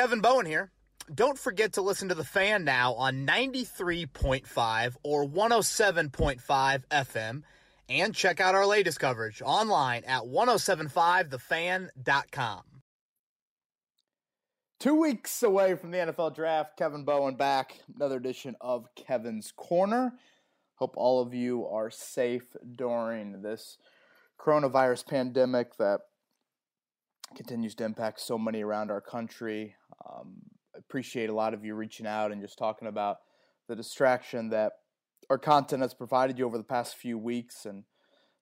Kevin Bowen here. Don't forget to listen to The Fan now on 93.5 or 107.5 FM and check out our latest coverage online at 1075thefan.com. Two weeks away from the NFL draft, Kevin Bowen back. Another edition of Kevin's Corner. Hope all of you are safe during this coronavirus pandemic that continues to impact so many around our country. Um, appreciate a lot of you reaching out and just talking about the distraction that our content has provided you over the past few weeks. And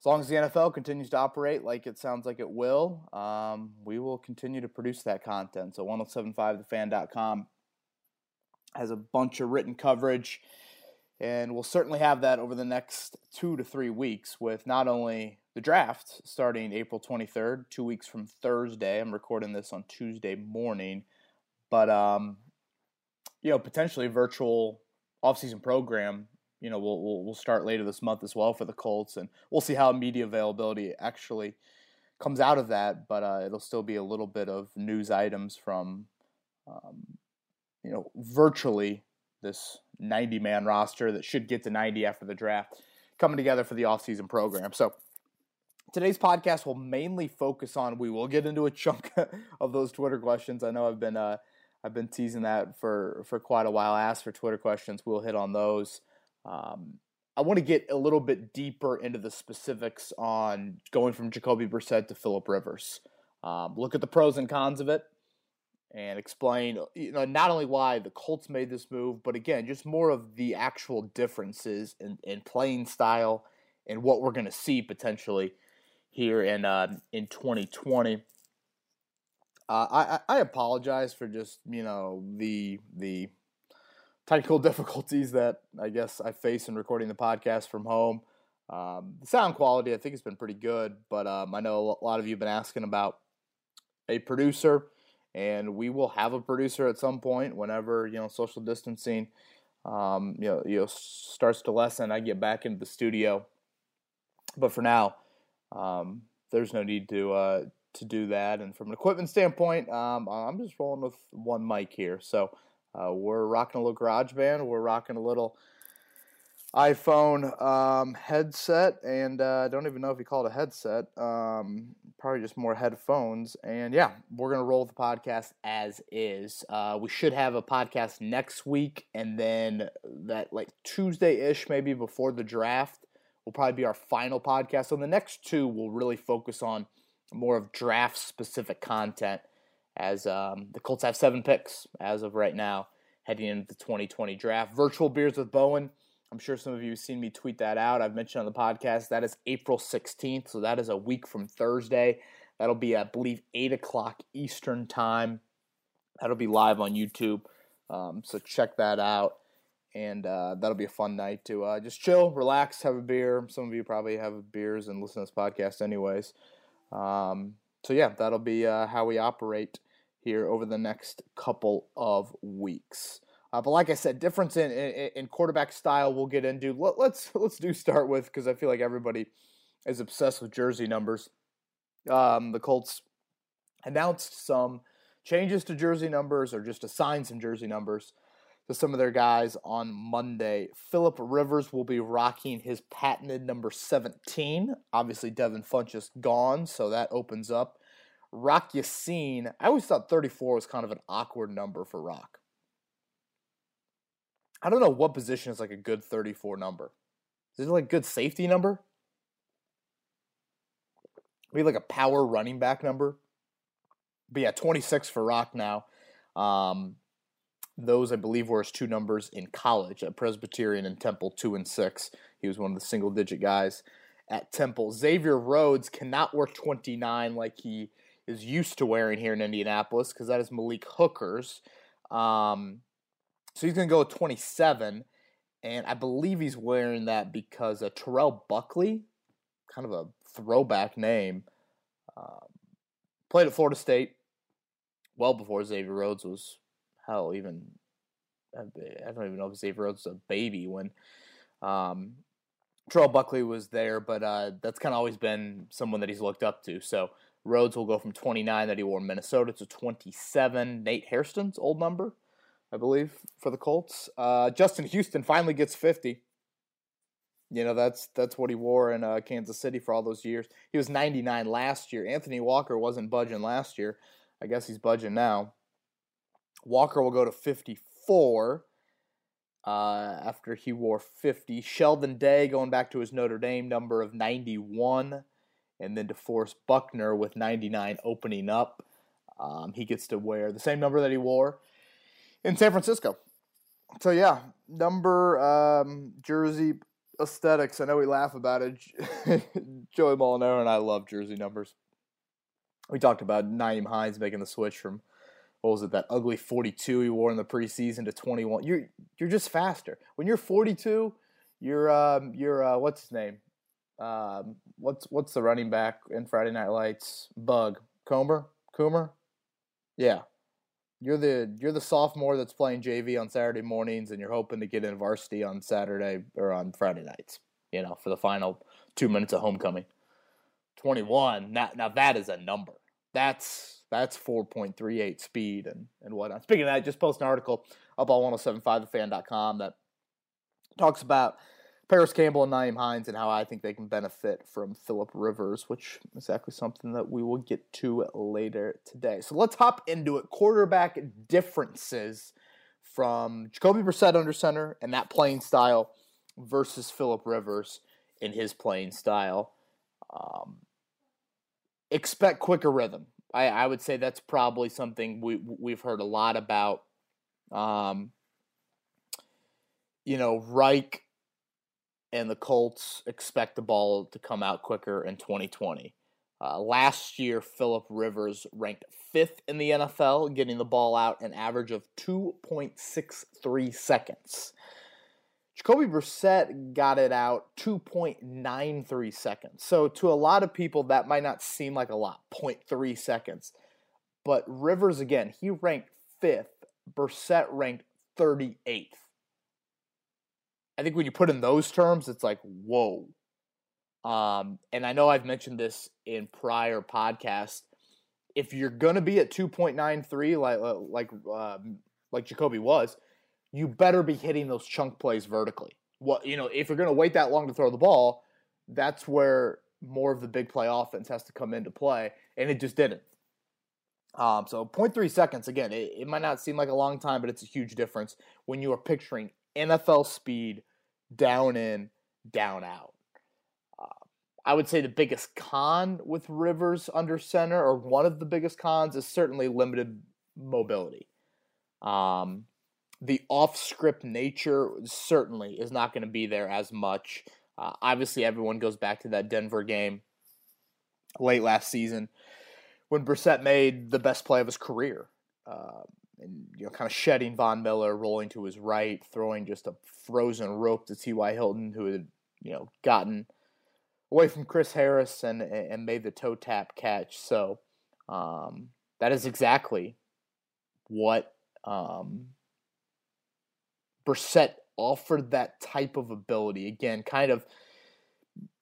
as long as the NFL continues to operate like it sounds like it will, um, we will continue to produce that content. So 1075thefan.com has a bunch of written coverage, and we'll certainly have that over the next two to three weeks with not only the draft starting April 23rd, two weeks from Thursday. I'm recording this on Tuesday morning, but um, you know, potentially virtual offseason program you know, we'll, we'll, we'll start later this month as well for the Colts, and we'll see how media availability actually comes out of that. But uh, it'll still be a little bit of news items from, um, you know, virtually this 90 man roster that should get to 90 after the draft coming together for the offseason program. So today's podcast will mainly focus on. We will get into a chunk of those Twitter questions. I know I've been uh, I've been teasing that for for quite a while. Ask for Twitter questions. We'll hit on those. Um, I want to get a little bit deeper into the specifics on going from Jacoby Brissett to Philip Rivers. Um, look at the pros and cons of it, and explain you know not only why the Colts made this move, but again just more of the actual differences in, in playing style and what we're going to see potentially here in uh, in 2020. Uh, I I apologize for just you know the the technical difficulties that I guess I face in recording the podcast from home. Um, the sound quality, I think, has been pretty good, but um, I know a lot of you have been asking about a producer, and we will have a producer at some point whenever you know social distancing, um, you know, you know, starts to lessen. I get back into the studio, but for now, um, there's no need to uh, to do that. And from an equipment standpoint, um, I'm just rolling with one mic here, so. Uh, we're rocking a little GarageBand. We're rocking a little iPhone um, headset, and uh, I don't even know if you call it a headset. Um, probably just more headphones. And yeah, we're gonna roll the podcast as is. Uh, we should have a podcast next week, and then that like Tuesday ish, maybe before the draft, will probably be our final podcast. So the next two will really focus on more of draft specific content as um, the Colts have seven picks as of right now heading into the 2020 draft. Virtual Beers with Bowen. I'm sure some of you have seen me tweet that out. I've mentioned on the podcast that is April 16th, so that is a week from Thursday. That'll be, I believe, 8 o'clock Eastern Time. That'll be live on YouTube, um, so check that out. And uh, that'll be a fun night to uh, just chill, relax, have a beer. Some of you probably have beers and listen to this podcast, anyways. Um, so, yeah, that'll be uh, how we operate here over the next couple of weeks. Uh, but like I said, difference in, in, in quarterback style we'll get into. Let, let's, let's do start with because I feel like everybody is obsessed with jersey numbers. Um, the Colts announced some changes to jersey numbers or just assigned some jersey numbers to some of their guys on Monday. Philip Rivers will be rocking his patented number 17. Obviously, Devin Funch Funchess gone, so that opens up Rock Ya-Sin, I always thought 34 was kind of an awkward number for Rock. I don't know what position is like a good 34 number. Is it like a good safety number? Maybe like a power running back number. But yeah, 26 for Rock now. Um, those I believe were his two numbers in college at Presbyterian and Temple, two and six. He was one of the single digit guys at Temple. Xavier Rhodes cannot wear 29 like he is used to wearing here in Indianapolis because that is Malik Hooker's. Um, so he's going to go with 27, and I believe he's wearing that because uh, Terrell Buckley, kind of a throwback name, um, played at Florida State well before Xavier Rhodes was hell even. I don't even know if Xavier Rhodes was a baby when um, Terrell Buckley was there, but uh, that's kind of always been someone that he's looked up to. So Rhodes will go from 29 that he wore in Minnesota to 27. Nate Hairston's old number, I believe, for the Colts. Uh, Justin Houston finally gets 50. You know that's that's what he wore in uh, Kansas City for all those years. He was 99 last year. Anthony Walker wasn't budging last year. I guess he's budging now. Walker will go to 54 uh, after he wore 50. Sheldon Day going back to his Notre Dame number of 91, and then DeForest Buckner with 99 opening up. Um, he gets to wear the same number that he wore in San Francisco. So yeah, number um, jersey aesthetics. I know we laugh about it. Joey Molinaro and I love jersey numbers. We talked about Nyheim Hines making the switch from what was it that ugly 42 he wore in the preseason to 21. You're you're just faster when you're 42. You're um you're uh, what's his name? Um, what's what's the running back in Friday Night Lights? Bug Comer Coomer. Yeah, you're the you're the sophomore that's playing JV on Saturday mornings, and you're hoping to get in varsity on Saturday or on Friday nights. You know, for the final two minutes of homecoming. Twenty one. Now, now that is a number. That's that's four point three eight speed and and whatnot. Speaking of that, just post an article up on 1075thefan.com that talks about Parris Campbell and Nyheim Hines and how I think they can benefit from Philip Rivers, which is exactly something that we will get to later today. So let's hop into it. Quarterback differences from Jacoby Brissett under center and that playing style versus Philip Rivers in his playing style. Um, expect quicker rhythm. I, I would say that's probably something we we've heard a lot about. Um, you know, Reich and the Colts expect the ball to come out quicker in 2020. Uh, last year, Philip Rivers ranked fifth in the NFL, getting the ball out an average of 2.63 seconds. Jacoby Brissett got it out 2.93 seconds. So, to a lot of people, that might not seem like a lot 0.3 seconds. But Rivers, again, he ranked fifth, Brissett ranked 38th. I think when you put in those terms, it's like, whoa. Um, and I know I've mentioned this in prior podcasts. If you're gonna be at 2.93, like uh, like um, like Jacoby was, you better be hitting those chunk plays vertically. What you know, if you're gonna wait that long to throw the ball, that's where more of the big play offense has to come into play, and it just didn't. Um, so 0.3 seconds again, it, it might not seem like a long time, but it's a huge difference when you are picturing NFL speed down in, down out. Uh, I would say the biggest con with Rivers under center, or one of the biggest cons, is certainly limited mobility. Um, the off script nature certainly is not going to be there as much. Uh, obviously, everyone goes back to that Denver game late last season when Brissett made the best play of his career. Uh, and you know, kind of shedding Von Miller, rolling to his right, throwing just a frozen rope to T.Y. Hilton, who had you know gotten away from Chris Harris and and made the toe tap catch. So um, that is exactly what um, Brissett offered that type of ability. Again, kind of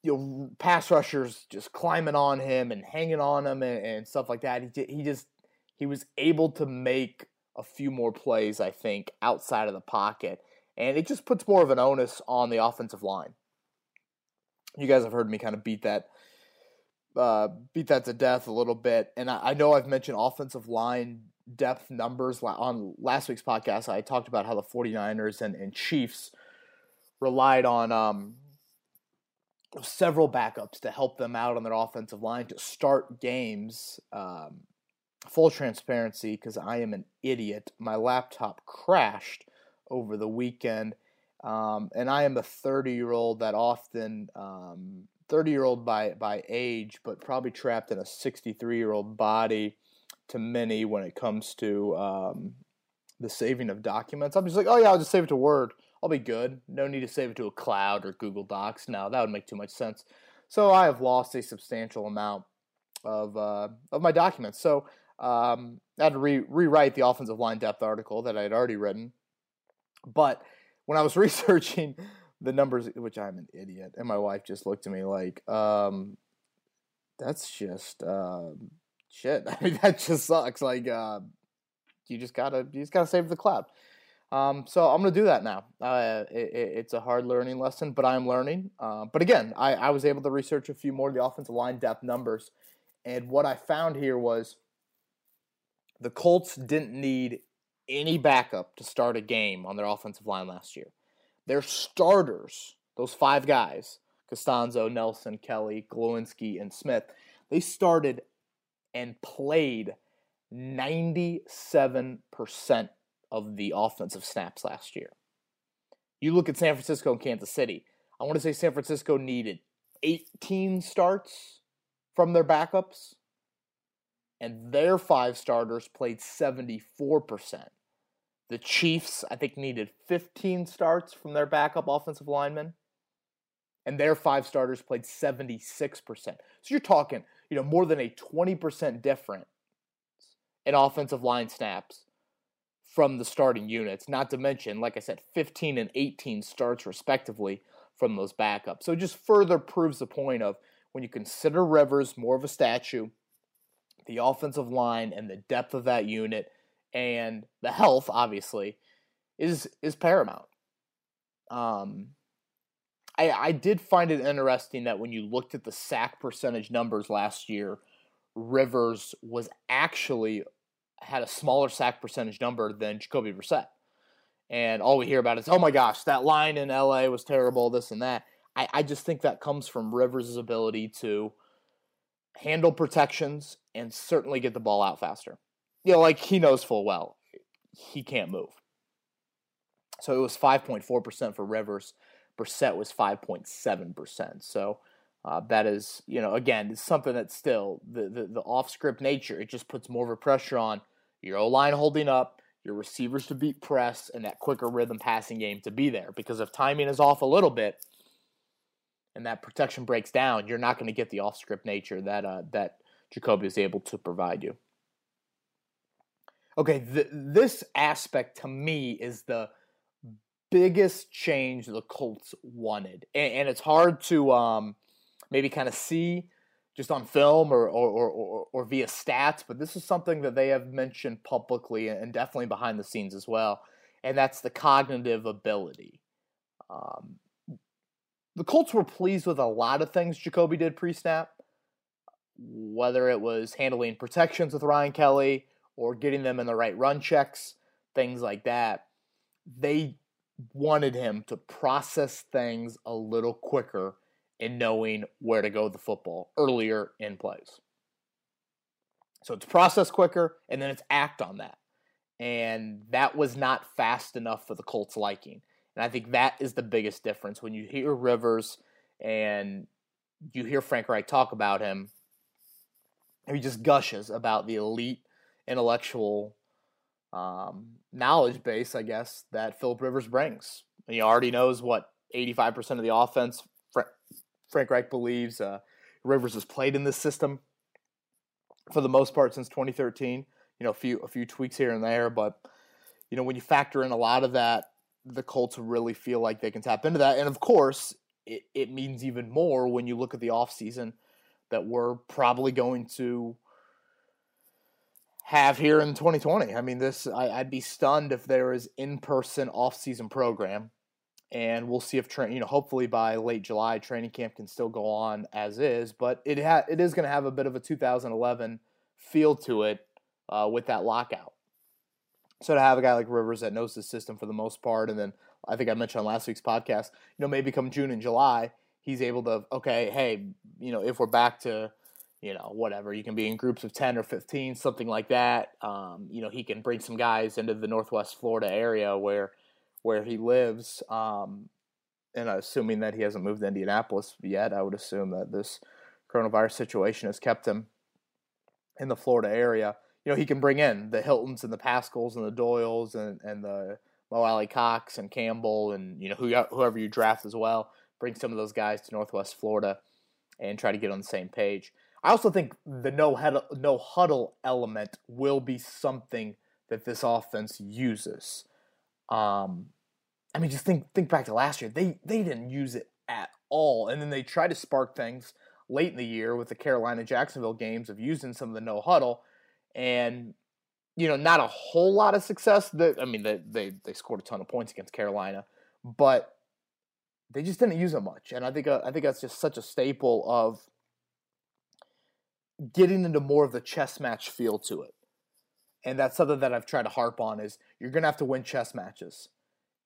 you know pass rushers just climbing on him and hanging on him and, and stuff like that. He he just he was able to make a few more plays, I think, outside of the pocket. And it just puts more of an onus on the offensive line. You guys have heard me kind of beat that uh, beat that to death a little bit. And I, I, know I've mentioned offensive line depth numbers on last week's podcast. I talked about how the 49ers and, and Chiefs relied on um, several backups to help them out on their offensive line to start games. Um, full transparency, because I am an idiot, my laptop crashed over the weekend. Um, and I am a 30 year old that often, um, 30 year old by, by age, but probably trapped in a 63 year old body to many when it comes to um, the saving of documents. I'm just like, oh yeah, I'll just save it to Word. I'll be good. No need to save it to a cloud or Google Docs. No, that would make too much sense. So I have lost a substantial amount of uh, of my documents. So um, I had to re- rewrite the offensive line depth article that I had already written. But when I was researching the numbers, which I'm an idiot, and my wife just looked at me like, um, that's just uh, shit. I mean, that just sucks. Like, uh, you just gotta you just gotta save the cloud. Um, so I'm gonna do that now. Uh, it, it's a hard learning lesson, but I'm learning. Uh, but again, I, I was able to research a few more of the offensive line depth numbers, and what I found here was the Colts didn't need any backup to start a game on their offensive line last year. Their starters, those five guys, Castonzo, Nelson, Kelly, Glowinski, and Smith, they started and played 97% of the offensive snaps last year. You look at San Francisco and Kansas City. I want to say San Francisco needed 18 starts from their backups, and their five starters played 74%. The Chiefs, I think, needed 15 starts from their backup offensive linemen, and their five starters played 76%. So you're talking, you know, more than a 20% difference in offensive line snaps from the starting units, not to mention, like I said, 15 and 18 starts respectively from those backups. So it just further proves the point of when you consider Rivers more of a statue, the offensive line and the depth of that unit and the health, obviously, is is paramount. Um, I, I did find it interesting that when you looked at the sack percentage numbers last year, Rivers was actually had a smaller sack percentage number than Jacoby Brissett. And all we hear about is, oh my gosh, that line in LA was terrible, this and that. I, I just think that comes from Rivers' ability to handle protections and certainly get the ball out faster. You know, like he knows full well he can't move. So it was 5.4% for Rivers. Brissett was 5.7%. So uh, that is, you know, again, it's something that's still the, the, the off script nature. It just puts more of a pressure on your O line holding up, your receivers to beat press, and that quicker rhythm passing game to be there. Because if timing is off a little bit and that protection breaks down, you're not going to get the off script nature that uh, that Jacoby is able to provide you. Okay, th- this aspect to me is the biggest change the Colts wanted, and, and it's hard to um, maybe kind of see just on film or, or, or, or, via stats, but this is something that they have mentioned publicly and definitely behind the scenes as well, and that's the cognitive ability. Um, the Colts were pleased with a lot of things Jacoby did pre snap, whether it was handling protections with Ryan Kelly or getting them in the right run checks, things like that. They wanted him to process things a little quicker in knowing where to go the football earlier in plays. So it's process quicker and then it's act on that. And that was not fast enough for the Colts' liking. And I think that is the biggest difference. When you hear Rivers and you hear Frank Reich talk about him, he just gushes about the elite intellectual um, knowledge base, I guess, that Philip Rivers brings. He already knows what 85% of the offense Frank Reich believes uh, Rivers has played in this system for the most part since 2013. You know, a few a few tweaks here and there, but you know when you factor in a lot of that, the Colts really feel like they can tap into that. And of course, it, it means even more when you look at the offseason that we're probably going to have here in 2020. I mean, this I, would be stunned if there is in-person off-season program and we'll see if train. You know, hopefully by late July, training camp can still go on as is. But it ha- it is going to have a bit of a 2011 feel to it uh, with that lockout. So to have a guy like Rivers that knows the system for the most part, and then I think I mentioned on last week's podcast, you know, maybe come June and July, he's able to okay, hey, you know, if we're back to you know, whatever. You can be in groups of 10 or 15, something like that. Um, you know, he can bring some guys into the Northwest Florida area where where he lives. Um, and assuming that he hasn't moved to Indianapolis yet, I would assume that this coronavirus situation has kept him in the Florida area. You know, he can bring in the Hiltons and the Pascals and the Doyles and, and the Mo Alie-Cox and Campbell and, you know, who, whoever you draft as well. Bring some of those guys to Northwest Florida and try to get on the same page. I also think the no huddle, no huddle element will be something that this offense uses. Um, I mean, just think think back to last year. They they didn't use it at all, and then they tried to spark things late in the year with the Carolina Jacksonville games of using some of the no huddle, and you know, not a whole lot of success. That I mean, they they they scored a ton of points against Carolina, but they just didn't use it much, and I think uh, I think that's just such a staple of getting into more of the chess match feel to it. And that's something that I've tried to harp on is you're going to have to win chess matches.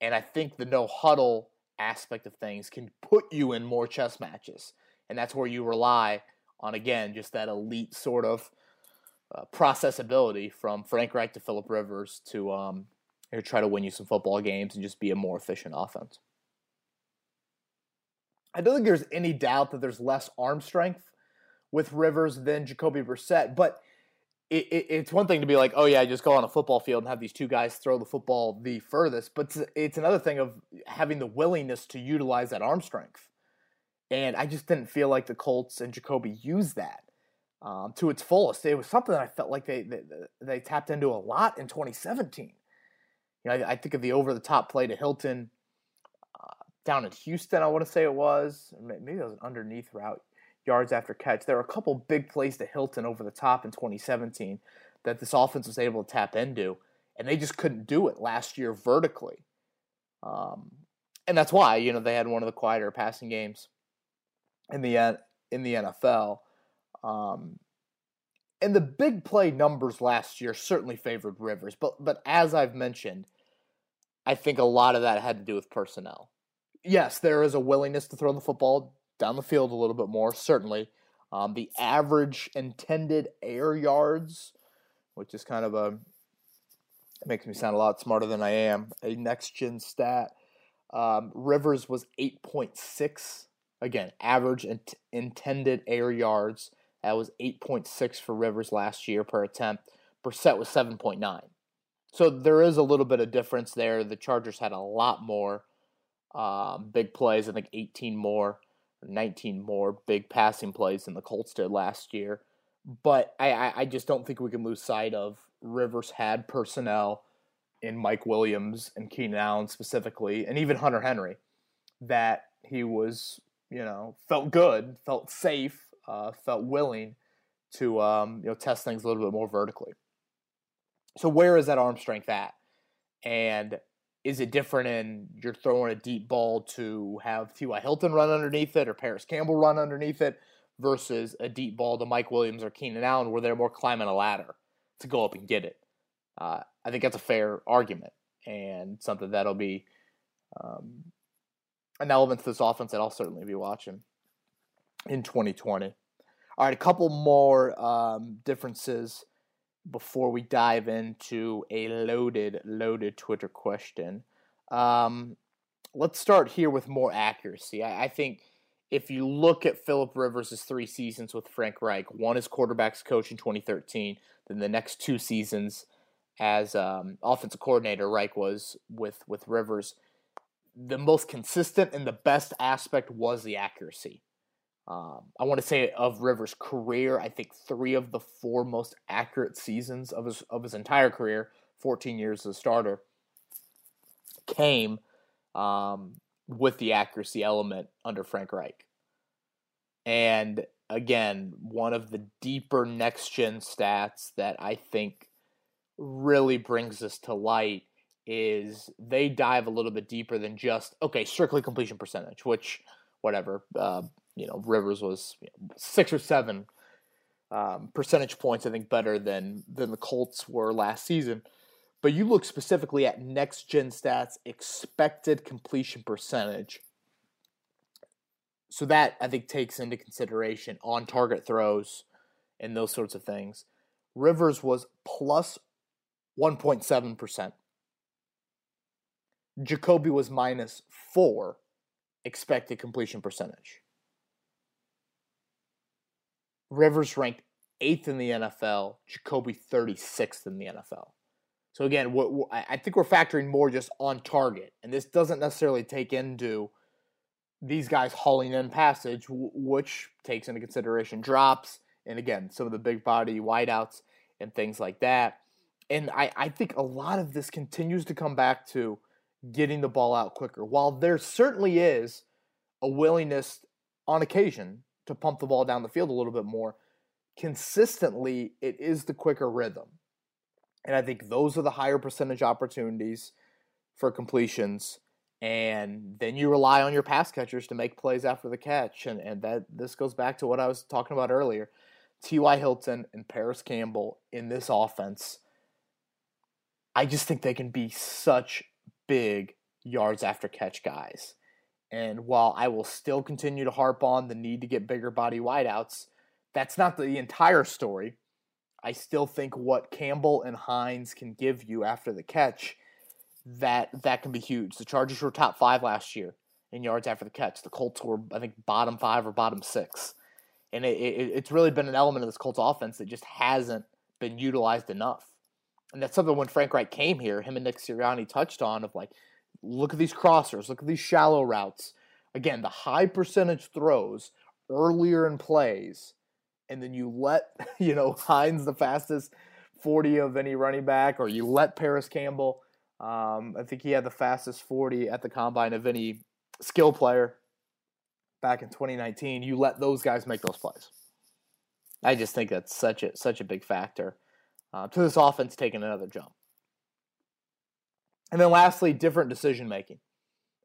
And I think the no huddle aspect of things can put you in more chess matches. And that's where you rely on, again, just that elite sort of uh, processability from Frank Reich to Philip Rivers to um, try to win you some football games and just be a more efficient offense. I don't think there's any doubt that there's less arm strength with Rivers than Jacoby Brissett, but it, it, it's one thing to be like, oh yeah, just go on a football field and have these two guys throw the football the furthest, but it's, another thing of having the willingness to utilize that arm strength. And I just didn't feel like the Colts and Jacoby used that um, to its fullest. It was something that I felt like they, they, they tapped into a lot in 2017. You know, I, I think of the over the top play to Hilton uh, down in Houston. I want to say it was maybe it was an underneath route yards after catch. There were a couple big plays to Hilton over the top in 2017 that this offense was able to tap into, and they just couldn't do it last year vertically. Um, and that's why you know they had one of the quieter passing games in the in the NFL. Um, and the big play numbers last year certainly favored Rivers, but but as I've mentioned, I think a lot of that had to do with personnel. Yes, there is a willingness to throw the football down the field a little bit more, certainly. Um, the average intended air yards, which is kind of a makes me sound a lot smarter than I am. A next gen stat. Um, Rivers was 8.6. Again, average int- intended air yards. That was 8.6 for Rivers last year per attempt. Brissett was 7.9. So there is a little bit of difference there. The Chargers had a lot more um, big plays. I think 18 more. 19 more big passing plays than the Colts did last year. But I, I just don't think we can lose sight of Rivers had personnel in Mike Williams and Keenan Allen specifically, and even Hunter Henry, that he was, you know, felt good, felt safe, uh, felt willing to, um, you know, test things a little bit more vertically. So where is that arm strength at? And is it different in you're throwing a deep ball to have T.Y. Hilton run underneath it or Parris Campbell run underneath it versus a deep ball to Mike Williams or Keenan Allen where they're more climbing a ladder to go up and get it? Uh, I think that's a fair argument and something that'll be um, an element to this offense that I'll certainly be watching in 2020. All right, a couple more um, differences before we dive into a loaded, loaded Twitter question. Um, let's start here with more accuracy. I, I, think if you look at Philip Rivers' three seasons with Frank Reich, one as quarterbacks coach in 2013, then the next two seasons as um, offensive coordinator, Reich was with with Rivers. The most consistent and the best aspect was the accuracy. Um, I want to say of Rivers' career, I think three of the four most accurate seasons of his of his entire career, 14 years as a starter, came um, with the accuracy element under Frank Reich. And again, one of the deeper next gen stats that I think really brings this to light is they dive a little bit deeper than just okay, strictly completion percentage, which whatever. Uh, you know, Rivers was you know, six or seven um, percentage points, I think, better than than the Colts were last season. But you look specifically at next gen stats, expected completion percentage. So that I think takes into consideration on target throws and those sorts of things. Rivers was plus 1.7%. Jacoby was minus 4 expected completion percentage. Rivers ranked eighth in the NFL, Jacoby 36th in the NFL. So again, what, what, I think we're factoring more just on target, and this doesn't necessarily take into these guys hauling in passage, which takes into consideration drops and again some of the big body wideouts and things like that. And I, I think a lot of this continues to come back to getting the ball out quicker. While there certainly is a willingness on occasion to pump the ball down the field a little bit more, consistently it is the quicker rhythm. And I think those are the higher percentage opportunities for completions. And then you rely on your pass catchers to make plays after the catch. And, and that this goes back to what I was talking about earlier. T.Y. Hilton and Parris Campbell in this offense, I just think they can be such big yards after catch guys. And while I will still continue to harp on the need to get bigger body wideouts, that's not the entire story. I still think what Campbell and Hines can give you after the catch, that that can be huge. The Chargers were top five last year in yards after the catch. The Colts were, I think, bottom five or bottom six, and it, it, it's really been an element of this Colts offense that just hasn't been utilized enough. And that's something when Frank Reich came here, him and Nick Sirianni touched on of like, look at these crossers, look at these shallow routes. Again, the high percentage throws earlier in plays and then you let you know Hines the fastest 40 of any running back, or you let Parris Campbell. Um, I think he had the fastest 40 at the combine of any skill player back in 2019. You let those guys make those plays. I just think that's such a such a big factor uh, to this offense taking another jump. And then lastly, different decision making,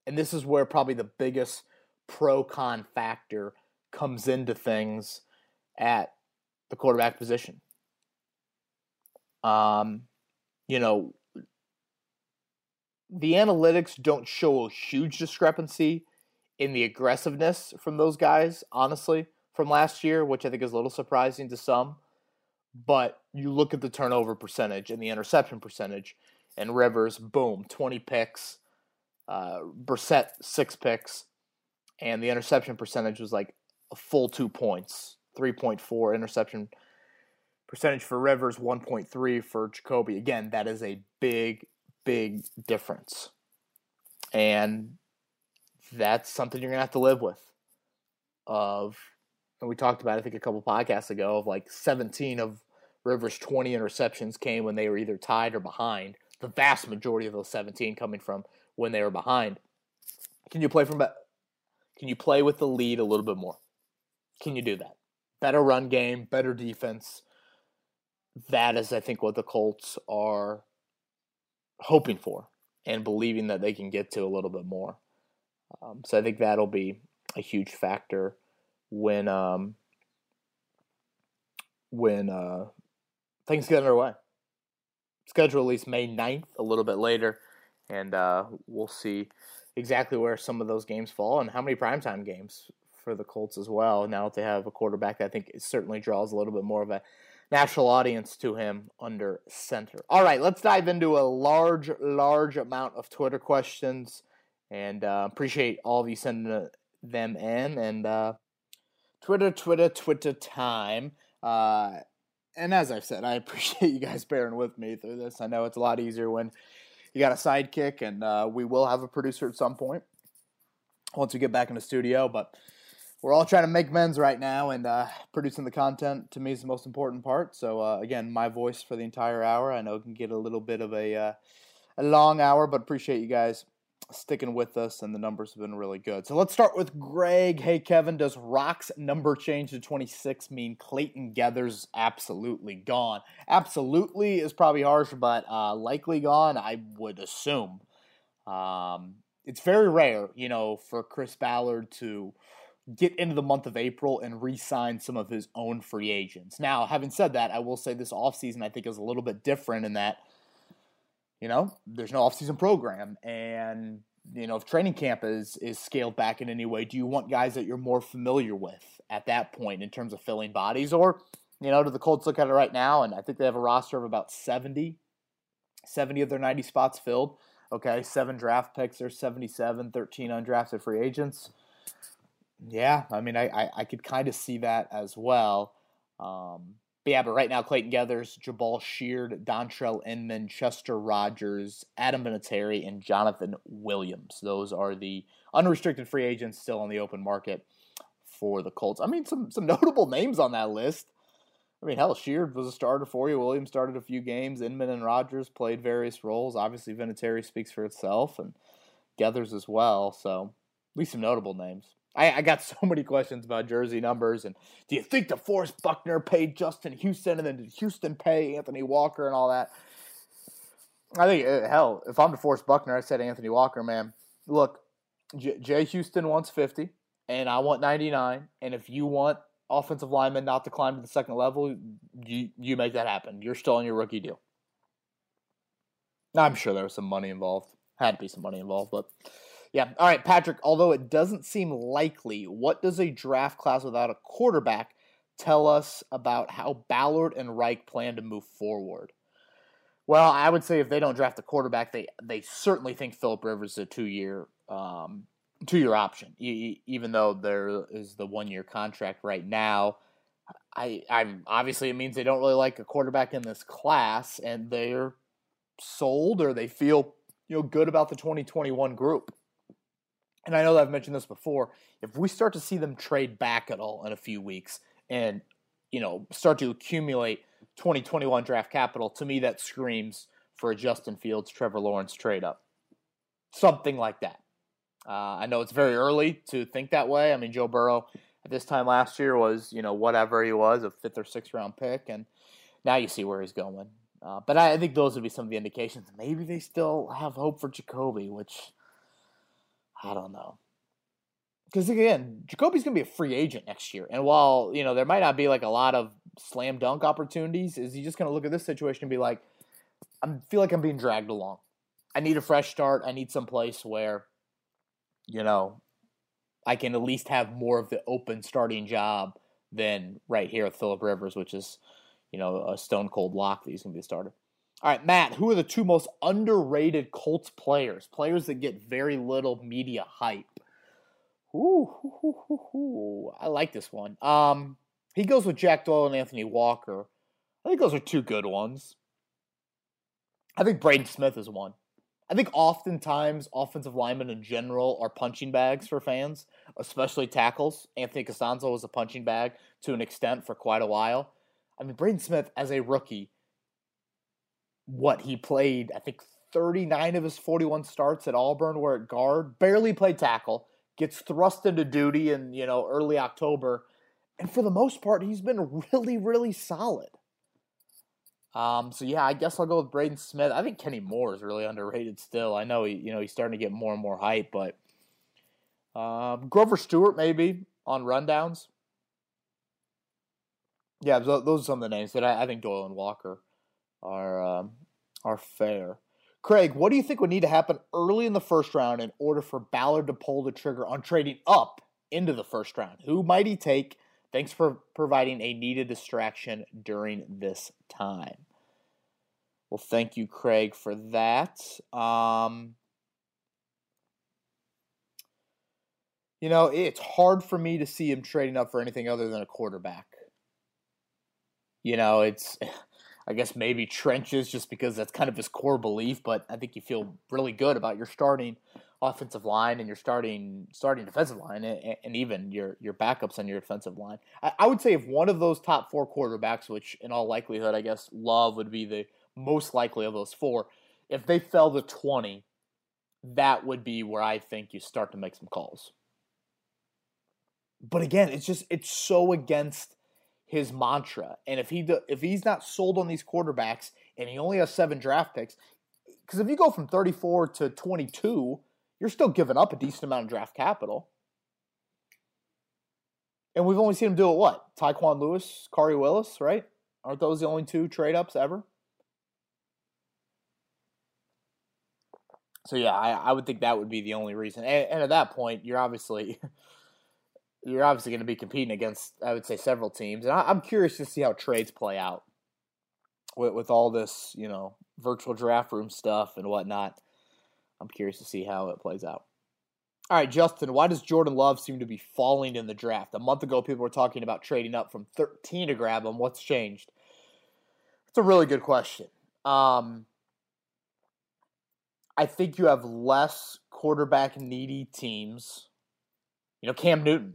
and this is where probably the biggest pro con factor comes into things at the quarterback position. Um, you know, the analytics don't show a huge discrepancy in the aggressiveness from those guys, honestly, from last year, which I think is a little surprising to some. But you look at the turnover percentage and the interception percentage, and Rivers, boom, 20 picks, uh, Brissett, six picks, and the interception percentage was like a full two points 3.4 interception percentage for Rivers, 1.3 for Jacoby. Again, that is a big, big difference. And that's something you're going to have to live with. Of, and we talked about, I think, a couple podcasts ago, of like 17 of Rivers' 20 interceptions came when they were either tied or behind. The vast majority of those 17 coming from when they were behind. Can you play from? Can you play with the lead a little bit more? Can you do that? better run game, better defense. That is, I think, what the Colts are hoping for and believing that they can get to a little bit more. Um, so I think that'll be a huge factor when um, when uh, things get underway. Schedule at least May 9th, a little bit later, and uh, we'll see exactly where some of those games fall and how many primetime games for the Colts as well. Now that they have a quarterback, I think it certainly draws a little bit more of a national audience to him under center. All right, let's dive into a large, large amount of Twitter questions, and uh, appreciate all of you sending them in. And uh, Twitter, Twitter, Twitter time. Uh, and as I've said, I appreciate you guys bearing with me through this. I know it's a lot easier when you got a sidekick, and uh, we will have a producer at some point once we get back in the studio. But we're all trying to make men's right now, and uh, producing the content to me is the most important part. So uh, again, my voice for the entire hour. I know it can get a little bit of a uh, a long hour, but appreciate you guys sticking with us, and the numbers have been really good. So let's start with Greg. Hey Kevin, does Rock's number change to 26 mean Clayton Geathers absolutely gone? Absolutely is probably harsh, but uh, likely gone. I would assume. Um, it's very rare, you know, for Chris Ballard to get into the month of April and re sign some of his own free agents. Now, having said that, I will say this offseason I think is a little bit different in that, you know, there's no offseason program. And, you know, if training camp is, is scaled back in any way, do you want guys that you're more familiar with at that point in terms of filling bodies? Or, you know, do the Colts look at it right now? And I think they have a roster of about 70, 70 of their 90 spots filled. Okay, seven draft picks, there's 77, 13 undrafted free agents yeah, I mean, I, I, I could kind of see that as well. Um, but yeah, but right now, Clayton Geathers, Jabaal Sheard, Dontrelle Inman, Chester Rogers, Adam Vinatieri, and Jonathan Williams. Those are the unrestricted free agents still on the open market for the Colts. I mean, some some notable names on that list. I mean, hell, Sheard was a starter for you. Williams started a few games. Inman and Rogers played various roles. Obviously, Vinatieri speaks for itself, and Geathers as well. So, at least some notable names. I, I got so many questions about jersey numbers. And do you think the DeForest Buckner paid Justin Houston, and then did Houston pay Anthony Walker and all that? I think uh, hell, if I'm DeForest Buckner, I said Anthony Walker, man. Look, J- Jay Houston wants 50, and I want 99. And if you want offensive linemen not to climb to the second level, you you make that happen. You're still on your rookie deal. I'm sure there was some money involved. Had to be some money involved, but yeah. All right, Patrick. Although it doesn't seem likely, what does a draft class without a quarterback tell us about how Ballard and Reich plan to move forward? Well, I would say if they don't draft a quarterback, they they certainly think Philip Rivers is a two year um, two year option, even though there is the one year contract right now. I, I'm obviously it means they don't really like a quarterback in this class, and they're sold or they feel you know good about the 2021 group. And I know that I've mentioned this before. If we start to see them trade back at all in a few weeks, and you know start to accumulate 2021 draft capital, to me that screams for a Justin Fields, Trevor Lawrence trade up, something like that. Uh, I know it's very early to think that way. I mean, Joe Burrow at this time last year was, you know, whatever he was, a fifth or sixth round pick, and now you see where he's going. Uh, but I, I, think those would be some of the indications. Maybe they still have hope for Jacoby, which I don't know. Because again, Jacoby's going to be a free agent next year, and while you know there might not be like a lot of slam dunk opportunities, is he just going to look at this situation and be like, I feel like I'm being dragged along. I need a fresh start. I need some place where you know, I can at least have more of the open starting job than right here with Philip Rivers, which is, you know, a stone cold lock that he's going to be a starter. All right, Matt, who are the two most underrated Colts players? Players that get very little media hype. Ooh, ooh, ooh, ooh, I like this one. Um, he goes with Jack Doyle and Anthony Walker. I think those are two good ones. I think Braden Smith is one. I think oftentimes offensive linemen in general are punching bags for fans, especially tackles. Anthony Castonzo was a punching bag to an extent for quite a while. I mean, Braden Smith as a rookie, what he played, I think 39 of his 41 starts at Auburn were at guard, barely played tackle, gets thrust into duty in, you know, early October. And for the most part, he's been really, really solid. Um, so yeah, I guess I'll go with Braden Smith. I think Kenny Moore is really underrated still. I know he, you know, he's starting to get more and more hype, but um, Grover Stewart maybe on rundowns. Yeah, those are some of the names that I, I think Doyle and Walker are um, are fair. Craig, what do you think would need to happen early in the first round in order for Ballard to pull the trigger on trading up into the first round? Who might he take? Thanks for providing a needed distraction during this time. Well, thank you, Craig, for that. Um, you know, it's hard for me to see him trading up for anything other than a quarterback. You know, it's, I guess maybe trenches just because that's kind of his core belief, but I think you feel really good about your starting offensive line and your starting starting defensive line and, and even your your backups on your defensive line. I, I, would say if one of those top four quarterbacks, which in all likelihood I guess Love would be the most likely of those four, if they fell to twenty, that would be where I think you start to make some calls. But again, it's just it's so against his mantra. And if he if he's not sold on these quarterbacks and he only has seven draft picks, because if you go from 34 to 22, you're still giving up a decent amount of draft capital. And we've only seen him do it what? Tyquan Lewis, Khari Willis, right? Aren't those the only two trade ups ever? So yeah, I, I would think that would be the only reason. And, and at that point, you're obviously you're obviously going to be competing against I would say several teams, and I, am curious to see how trades play out with, with all this you know virtual draft room stuff and whatnot. I'm curious to see how it plays out. All right, Justin, why does Jordan Love seem to be falling in the draft? A month ago, people were talking about trading up from 13 to grab him. What's changed? It's a really good question. Um, I think you have less quarterback needy teams. You know, Cam Newton,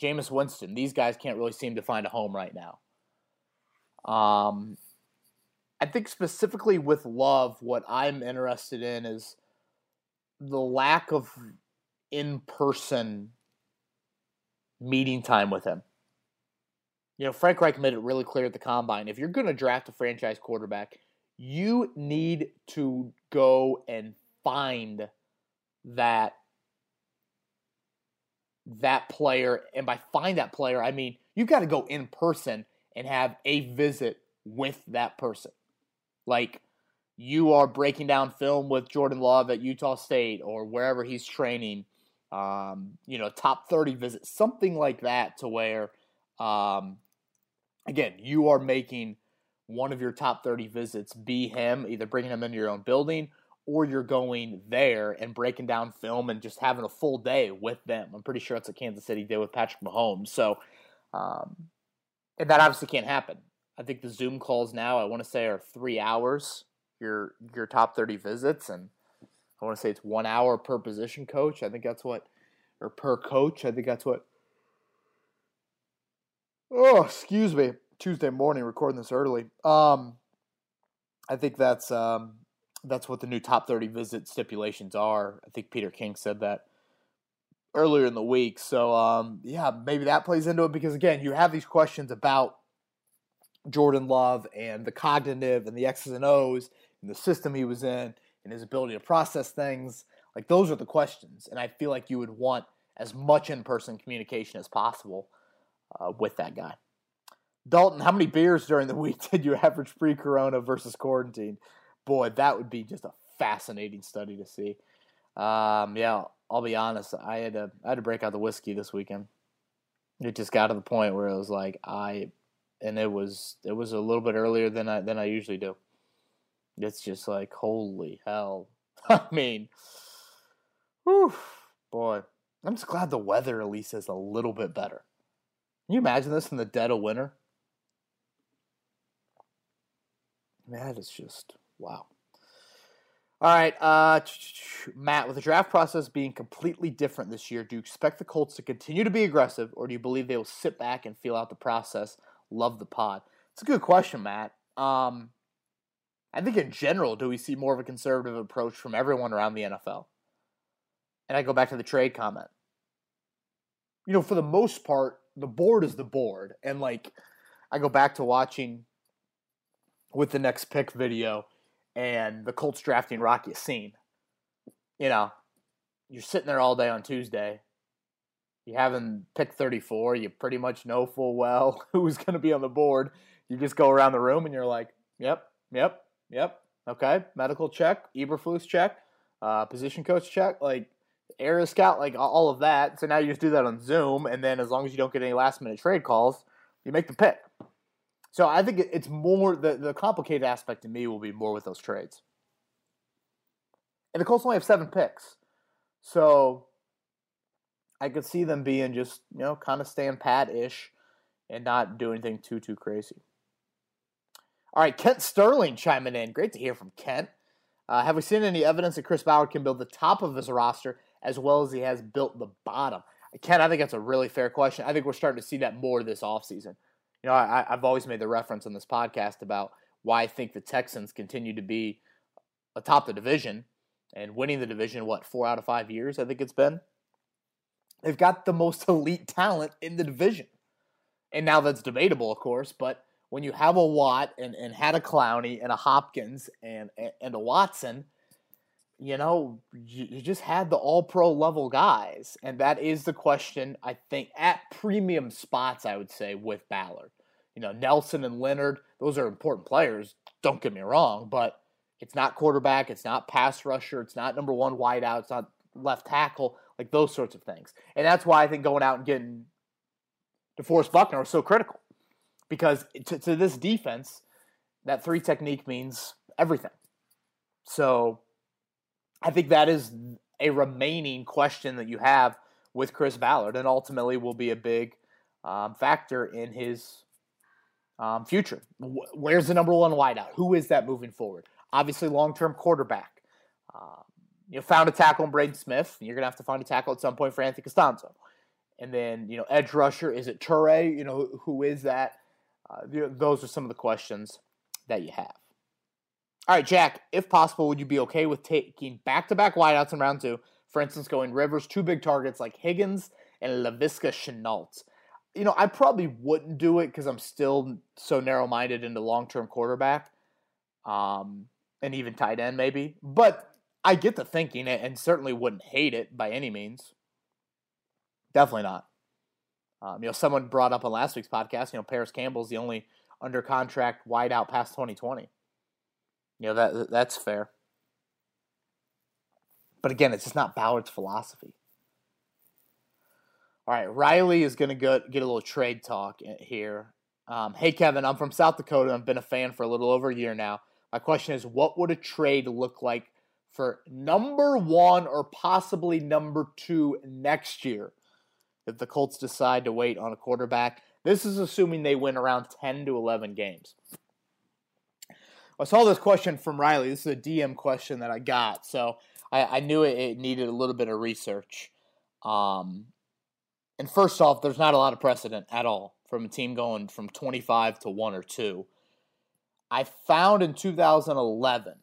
Jameis Winston, these guys can't really seem to find a home right now. Um, I think specifically with Love, what I'm interested in is the lack of in person meeting time with him. You know, Frank Reich made it really clear at the combine. If you're going to draft a franchise quarterback, you need to go and find that that player and by find that player i mean you've got to go in person and have a visit with that person. Like you are breaking down film with jordan love at utah state or wherever he's training um, you know top 30 visit something like that to where um, again you are making one of your top 30 visits be him either bringing him into your own building or you're going there and breaking down film and just having a full day with them. I'm pretty sure that's what Kansas City did with Patrick Mahomes. So, um, and that obviously can't happen. I think the Zoom calls now, I want to say, are three hours. Your your top 30 visits, and I want to say it's one hour per position coach. I think that's what, or per coach. I think that's what. Oh, excuse me. Tuesday morning, recording this early. Um, I think that's um, that's what the new top 30 visit stipulations are. I think Peter King said that earlier in the week. So, um, yeah, maybe that plays into it because, again, you have these questions about Jordan Love and the cognitive and the X's and O's and the system he was in and his ability to process things. Like, those are the questions. And I feel like you would want as much in person communication as possible uh, with that guy. Dalton, how many beers during the week did you average pre corona versus quarantine? Boy, that would be just a fascinating study to see. Um, yeah, I'll be honest. I had to I had to break out the whiskey this weekend. It just got to the point where it was like I, and it was it was a little bit earlier than I than I usually do. It's just like holy hell. I mean, whew, boy, I'm just glad the weather at least is a little bit better. Can you imagine this in the dead of winter? That is just Wow. All right, uh, Matt, with the draft process being completely different this year, do you expect the Colts to continue to be aggressive, or do you believe they will sit back and feel out the process? Love the pod. It's a good question, Matt. Um, I think in general, do we see more of a conservative approach from everyone around the NFL? And I go back to the trade comment. You know, for the most part, the board is the board, and like, I go back to watching with the next pick video and the Colts drafting Rocky Ya-Sin. You know, you're sitting there all day on Tuesday. You haven't picked 34. You pretty much know full well who's going to be on the board. You just go around the room and you're like, yep, yep, yep. Okay, medical check, Eberflus check, uh, position coach check, like area scout, like all of that. So now you just do that on Zoom, and then as long as you don't get any last minute trade calls, you make the pick. So I think it's more the, the complicated aspect to me will be more with those trades. And the Colts only have seven picks. So I could see them being just, you know, kind of staying pat ish and not do anything too, too crazy. All right, Kent Sterling chiming in. Great to hear from Kent. Uh, have we seen any evidence that Chris Ballard can build the top of his roster as well as he has built the bottom? Kent, I think that's a really fair question. I think we're starting to see that more this offseason. You know, I, I've always made the reference on this podcast about why I think the Texans continue to be atop the division and winning the division, what, four out of five years, I think it's been. They've got the most elite talent in the division. And now that's debatable, of course, but when you have a Watt and, and had a Clowney and a Hopkins and, and a Watson – you know, you, just had the all pro level guys. And that is the question, I think, at premium spots, I would say, with Ballard. You know, Nelson and Leonard, those are important players, don't get me wrong, but it's not quarterback, it's not pass rusher, it's not number one wideout, it's not left tackle, like those sorts of things. And that's why I think going out and getting DeForest Buckner is so critical. Because to, to this defense, that three technique means everything. So I think that is a remaining question that you have with Chris Ballard, and ultimately will be a big um, factor in his um, future. Where's the number one wideout? Who is that moving forward? Obviously, long term quarterback. Um, you found a tackle in Braden Smith. You're going to have to find a tackle at some point for Anthony Castonzo. And then, you know, edge rusher, is it Turay? You know, who is that? Uh, those are some of the questions that you have. All right, Jack, if possible, would you be okay with taking back to back wideouts in round two? For instance, going Rivers, two big targets like Higgins and Laviska Shenault. You know, I probably wouldn't do it because I'm still so narrow minded into long term quarterback, um, and even tight end maybe. But I get the thinking and certainly wouldn't hate it by any means. Definitely not. Um, you know, someone brought up on last week's podcast. You know, Parris Campbell's the only under contract wideout past 2020. You know that that's fair. But again, it's just not Ballard's philosophy. All right, Riley is going to go get a little trade talk here. Um, hey, Kevin, I'm from South Dakota. I've been a fan for a little over a year now. My question is, what would a trade look like for number one or possibly number two next year if the Colts decide to wait on a quarterback? This is assuming they win around 10 to 11 games. I saw this question from Riley. This is a DM question that I got. So I, I knew it, it, needed a little bit of research. Um, and first off, there's not a lot of precedent at all from a team going from 25 to 1 or 2. I found in 2011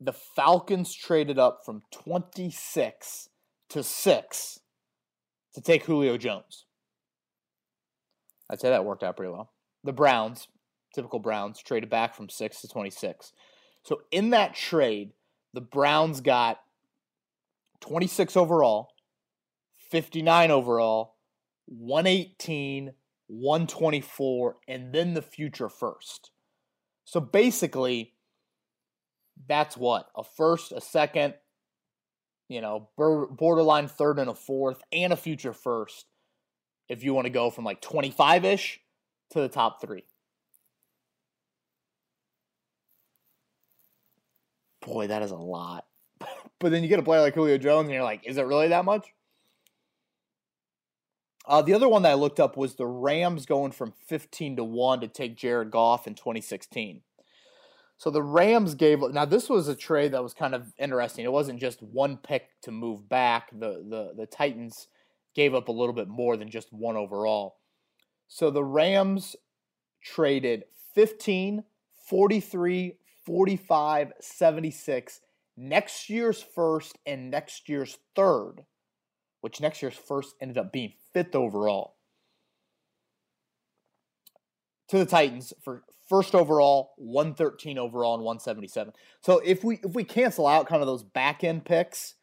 the Falcons traded up from 26 to 6 to take Julio Jones. I'd say that worked out pretty well. The Browns, typical Browns, traded back from 6 to 26. So in that trade, the Browns got 26 overall, 59 overall, 118, 124, and then the future first. So basically, that's what? A first, a second, you know, borderline third and a fourth, and a future first if you want to go from like 25 ish to the top three. Boy, that is a lot. but then you get a player like Julio Jones, and you're like, is it really that much? Uh, the other one that I looked up was the Rams going from 15 to 1 to take Jared Goff in 2016. So the Rams gave now this was a trade that was kind of interesting. It wasn't just one pick to move back. The the the Titans gave up a little bit more than just one overall. So the Rams traded 15, 43, 45, 76, next year's first and next year's third, which next year's first ended up being fifth overall to the Titans for first overall, 113 overall, and 177. So if we if we cancel out kind of those back end picks,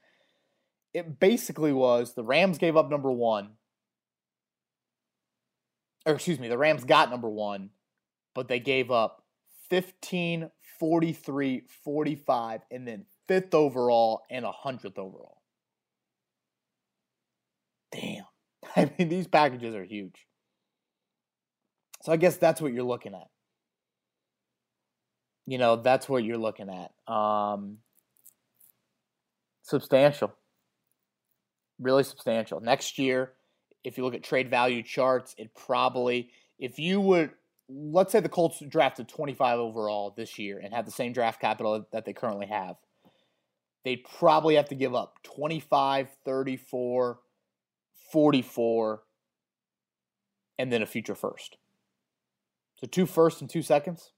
it basically was the Rams gave up number one. Or excuse me, the Rams got number one, but they gave up 15, 43, 45, and then fifth overall and a hundredth overall. Damn. I mean, these packages are huge. So I guess that's what you're looking at. You know, that's what you're looking at. Um, substantial. Really substantial. Next year, if you look at trade value charts, it probably, if you would, let's say the Colts drafted 25 overall this year and have the same draft capital that they currently have, they'd probably have to give up 25, 34, 44, and then a future first. So two firsts and two seconds.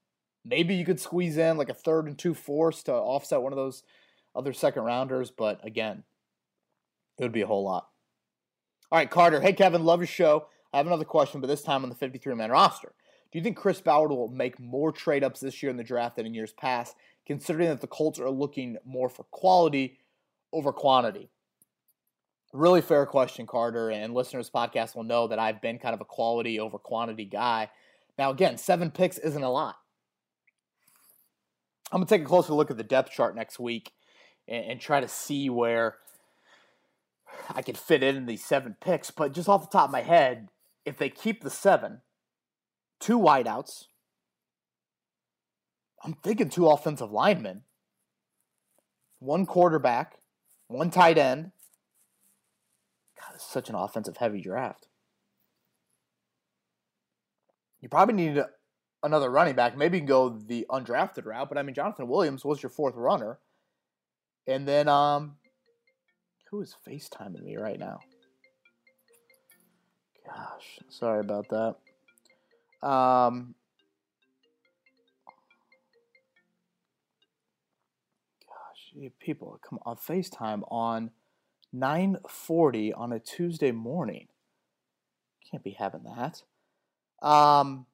Maybe you could squeeze in like a third and two fourths to offset one of those other second rounders, but again, it would be a whole lot. All right, Carter. Hey, Kevin, love your show. I have another question, but this time on the 53 man roster. Do you think Chris Ballard will make more trade ups this year in the draft than in years past, considering that the Colts are looking more for quality over quantity? Really fair question, Carter. And listeners' podcast will know that I've been kind of a quality over quantity guy. Now, again, seven picks isn't a lot. I'm going to take a closer look at the depth chart next week and, and try to see where I could fit in these seven picks. But just off the top of my head, if they keep the seven, two wideouts, I'm thinking two offensive linemen, one quarterback, one tight end. God, it's such an offensive heavy draft. You probably need another running back. Maybe you can go the undrafted route, but I mean Jonathan Williams was your fourth runner. And then um who is FaceTiming me right now? Gosh, sorry about that. Um Gosh, people come on FaceTime on 9:40 on a Tuesday morning. Can't be having that. Um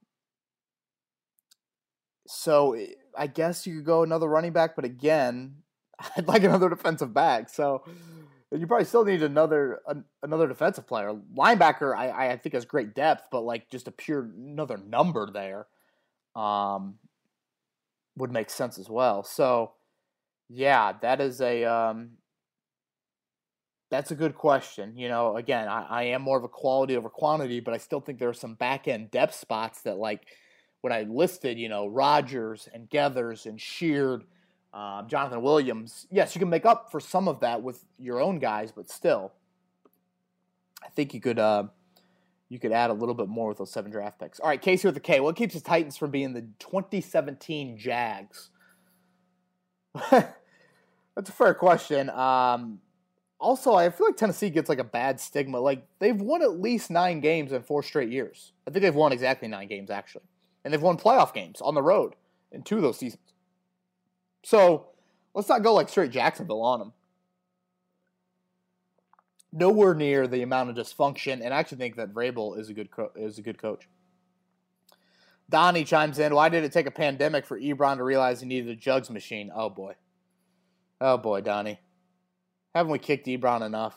so I guess you could go another running back, but again, I'd like another defensive back. So you probably still need another another defensive player. Linebacker, I, I think has great depth, but like just a pure another number there, um, would make sense as well. So, yeah, that is a um, that's a good question. You know, again, I, I am more of a quality over quantity, but I still think there are some back end depth spots that like when I listed, you know, Rogers and Geathers and Sheard um, Jonathan Williams, yes, you can make up for some of that with your own guys, but still, I think you could uh, you could add a little bit more with those seven draft picks. All right, Casey with the K. What keeps the Titans from being the 2017 Jags? That's a fair question. Um, also, I feel like Tennessee gets like a bad stigma. Like they've won at least nine games in four straight years. I think they've won exactly nine games actually, and they've won playoff games on the road in two of those seasons. So let's not go like straight Jacksonville on them. Nowhere near the amount of dysfunction, and I actually think that Vrabel is a good co- is a good coach. Donnie chimes in. Why did it take a pandemic for Ebron to realize he needed a jugs machine? Oh boy, oh boy, Donnie, haven't we kicked Ebron enough?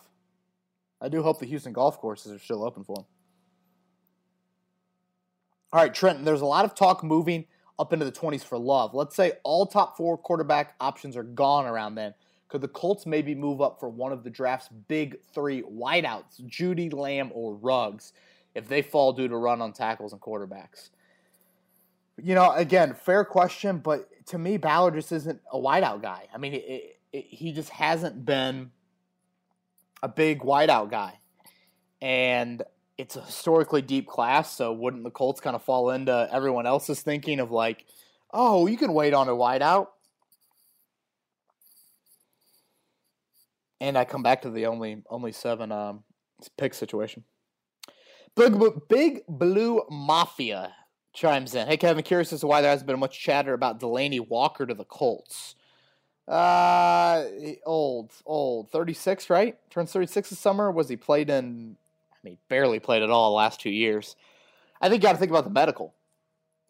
I do hope the Houston golf courses are still open for him. All right, Trenton. There's a lot of talk moving up into the 20s for Love. Let's say all top four quarterback options are gone around then. Could the Colts maybe move up for one of the draft's big three wideouts, Judy, Lamb, or Ruggs, if they fall due to run on tackles and quarterbacks? You know, again, fair question, but to me, Ballard just isn't a wideout guy. I mean, it, it, he just hasn't been a big wideout guy. And it's a historically deep class, so wouldn't the Colts kind of fall into everyone else's thinking of like, oh, you can wait on a wideout? And I come back to the only only seven um, pick situation. Big, Big Blue Mafia chimes in. Hey Kevin, curious as to why there hasn't been much chatter about Delanie Walker to the Colts. Uh, old, old, thirty six, right? Turns thirty six this summer. Was he played in Mean, barely played at all the last two years. I think you got to think about the medical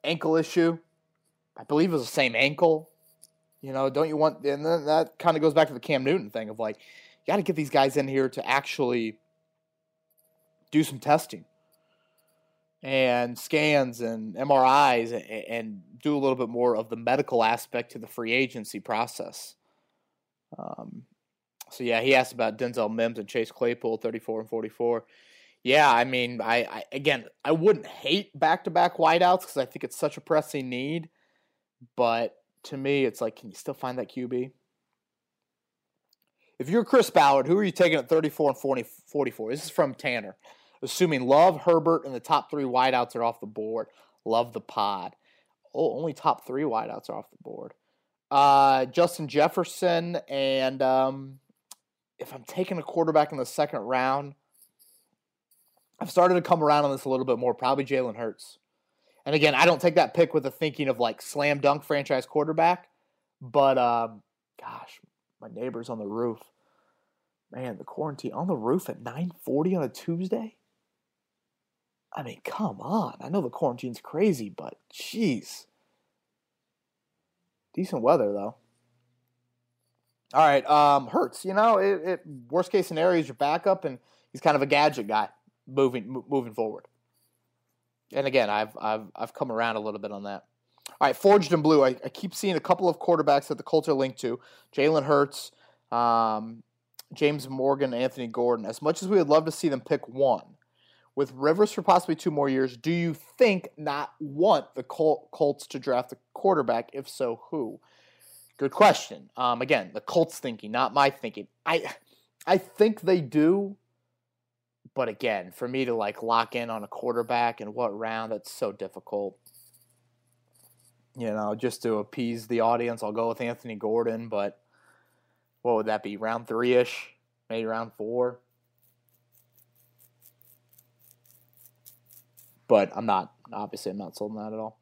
ankle issue. I believe it was the same ankle. You know, don't you want? And then that kind of goes back to the Cam Newton thing of like, you got to get these guys in here to actually do some testing and scans and MRIs and, and, do a little bit more of the medical aspect to the free agency process. Um, so yeah, he asked about Denzel Mims and Chase Claypool, 34 and 44. Yeah, I mean, I, I again, I wouldn't hate back to back wideouts because I think it's such a pressing need. But to me, it's like, can you still find that QB? If you're Chris Ballard, who are you taking at 34 and 40, 44? This is from Tanner. Assuming Love, Herbert, and the top three wideouts are off the board. Love the pod. Oh, only top three wideouts are off the board. Uh, Justin Jefferson, and um, if I'm taking a quarterback in the second round, I've started to come around on this a little bit more. Probably Jalen Hurts. And again, I don't take that pick with the thinking of like slam dunk franchise quarterback, but um, gosh, my neighbor's on the roof. Man, the quarantine on the roof at 9:40 on a Tuesday. I mean, come on. I know the quarantine's crazy, but jeez. Decent weather though. All right, um, Hurts. You know, it, it, worst case scenario is your backup, and he's kind of a gadget guy moving moving forward. And again, I've I've I've come around a little bit on that. All right, forged in blue. I, I keep seeing a couple of quarterbacks that the Colts are linked to: Jalen Hurts, um, James Morgan, Anthony Gordon. As much as we would love to see them pick one, with Rivers for possibly two more years, do you think not want the Col- Colts to draft a quarterback? If so, who? Good question. Um, again, the Colts thinking, not my thinking. I I think they do but again, for me to like lock in on a quarterback and what round, that's so difficult. You know, just to appease the audience, I'll go with Anthony Gordon, but what would that be? Round three ish? Maybe round four? But I'm not, obviously, I'm not sold on that at all.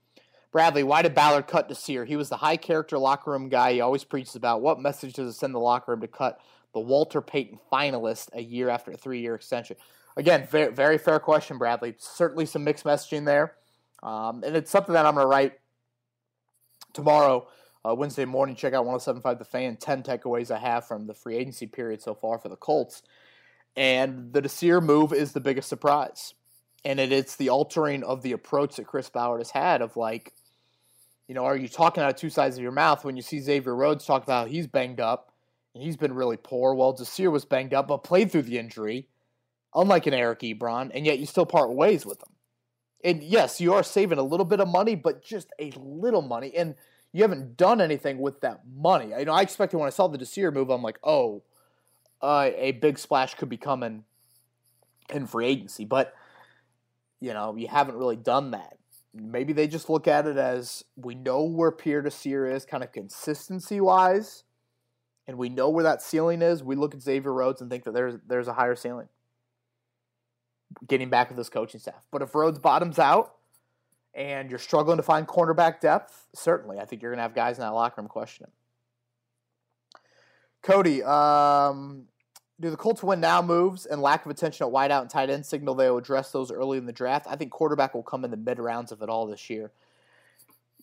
Bradley, why did Ballard cut Desir? He was the high character locker room guy he always preaches about. What message does it send the locker room to cut the Walter Payton finalist a year after a three year extension? Again, very, very fair question, Bradley. Certainly some mixed messaging there. Um, and it's something that I'm going to write tomorrow, uh, Wednesday morning. Check out 1075 The Fan, 10 takeaways I have from the free agency period so far for the Colts. And the Desir move is the biggest surprise. And it, it's the altering of the approach that Chris Ballard has had of like, you know, are you talking out of two sides of your mouth when you see Xavier Rhodes talk about how he's banged up and he's been really poor? Well, Desir was banged up but played through the injury, unlike an Eric Ebron, and yet you still part ways with him. And yes, you are saving a little bit of money, but just a little money. And you haven't done anything with that money. You know, I expected when I saw the Desir move, I'm like, oh, uh, a big splash could be coming in free agency. But, you know, you haven't really done that maybe they just look at it as we know where Pierre Desir is, kind of consistency wise, and we know where that ceiling is. We look at Xavier Rhodes and think that there's there's a higher ceiling. Getting back with this coaching staff, but if Rhodes bottoms out and you're struggling to find cornerback depth, certainly I think you're going to have guys in that locker room questioning. Cody, um, do the Colts win now moves and lack of attention at wideout and tight end signal they will address those early in the draft? I think quarterback will come in the mid rounds of it all this year.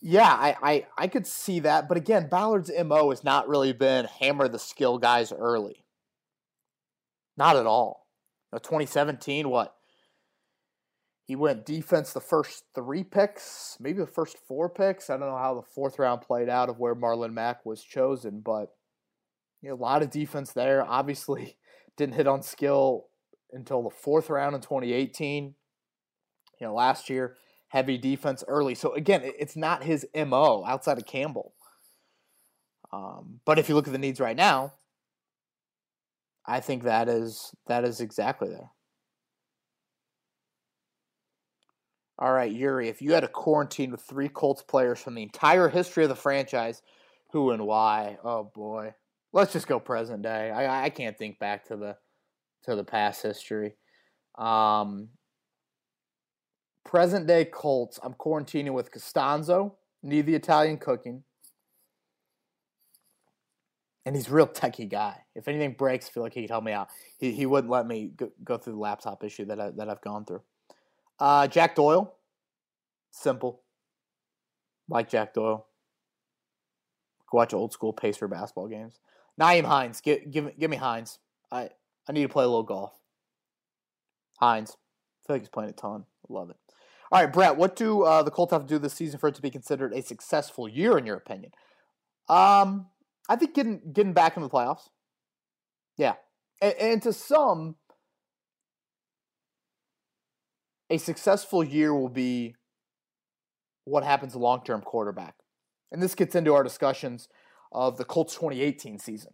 Yeah, I, I, I could see that. But again, Ballard's MO has not really been hammer the skill guys early. Not at all. Know, 2017, what? He went defense the first three picks, maybe the first four picks. I don't know how the fourth round played out of where Marlon Mack was chosen, but you know, a lot of defense there. Obviously, didn't hit on skill until the fourth round in 2018. You know, last year, heavy defense early. So again, it's not his MO outside of Campbell. Um, but if you look at the needs right now, I think that is that is exactly there. All right, Yuri, if you had a quarantine with three Colts players from the entire history of the franchise, who and why? Oh boy let's just go present day. I I can't think back to the to the past history. Um, present day Colts. I'm quarantining with Castonzo. Need the Italian cooking. And he's a real techie guy. If anything breaks, I feel like he could help me out. He, he wouldn't let me go, go through the laptop issue that I, that I've gone through. Uh, Jack Doyle, simple. Like Jack Doyle. Go watch old school Pacer basketball games. Nyheim Hines, give give give me Hines. I I need to play a little golf. Hines, I feel like he's playing a ton. Love it. All right, Brett, what do uh, the Colts have to do this season for it to be considered a successful year, in your opinion? Um, I think getting getting back in the playoffs. Yeah, and, and to some, a successful year will be what happens to long term quarterback, and this gets into our discussions of the Colts 2018 season.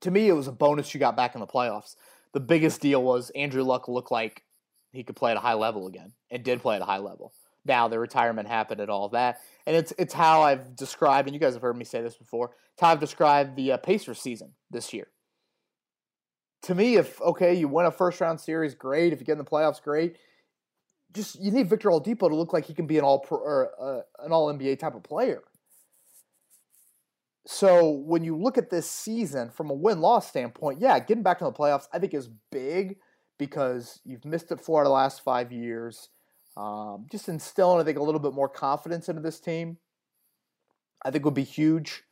To me, it was a bonus you got back in the playoffs. The biggest deal was Andrew Luck looked like he could play at a high level again and did play at a high level. Now the retirement happened and all that, and it's it's how I've described, and you guys have heard me say this before. It's how I've described the uh, Pacers season this year. To me, if okay, you win a first round series, great. If you get in the playoffs, great. Just you need Victor Oladipo to look like he can be an all pro, or, uh, an all NBA type of player. So when you look at this season from a win loss standpoint, yeah, getting back to the playoffs I think is big because you've missed it four out of the last five years. Um, just instilling, I think, a little bit more confidence into this team, I think would be huge.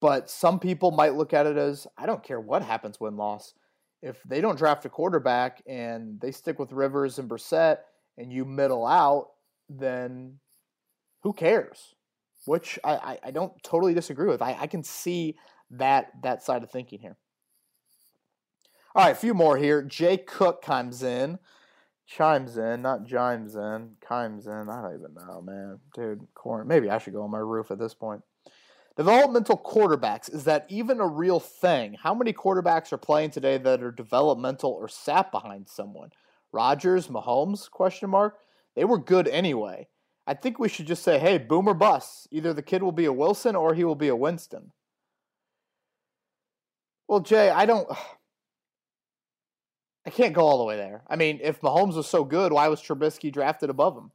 But some people might look at it as I don't care what happens win loss. If they don't draft a quarterback and they stick with Rivers and Brissett and you middle out, then who cares? which I, I, I don't totally disagree with. I, I can see that that side of thinking here. All right, a few more here. Jay Cook comes in, chimes in, not chimes in, chimes in. I don't even know, man, dude. Corn. Maybe I should go on my roof at this point. Developmental quarterbacks is that even a real thing? How many quarterbacks are playing today that are developmental or sat behind someone? Rodgers, Mahomes? Question mark. They were good anyway. I think we should just say, hey, boomer bust. Either the kid will be a Wilson or he will be a Winston. Well, Jay, I don't. I can't go all the way there. I mean, if Mahomes was so good, why was Trubisky drafted above him?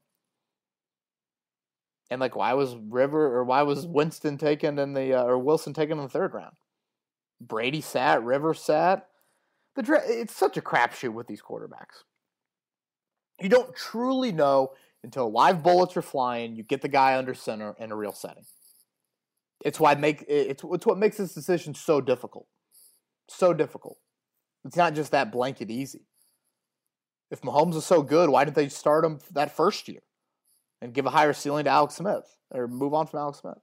And like, why was River or why was Winston taken in the uh, or Wilson taken in the third round? Brady sat, River sat. The dra- it's such a crapshoot with these quarterbacks. You don't truly know until live bullets are flying. You get the guy under center in a real setting. It's why make it's it's what makes this decision so difficult, so difficult. It's not just that blanket easy. If Mahomes is so good, why didn't they start him that first year? and give a higher ceiling to Alex Smith or move on from Alex Smith.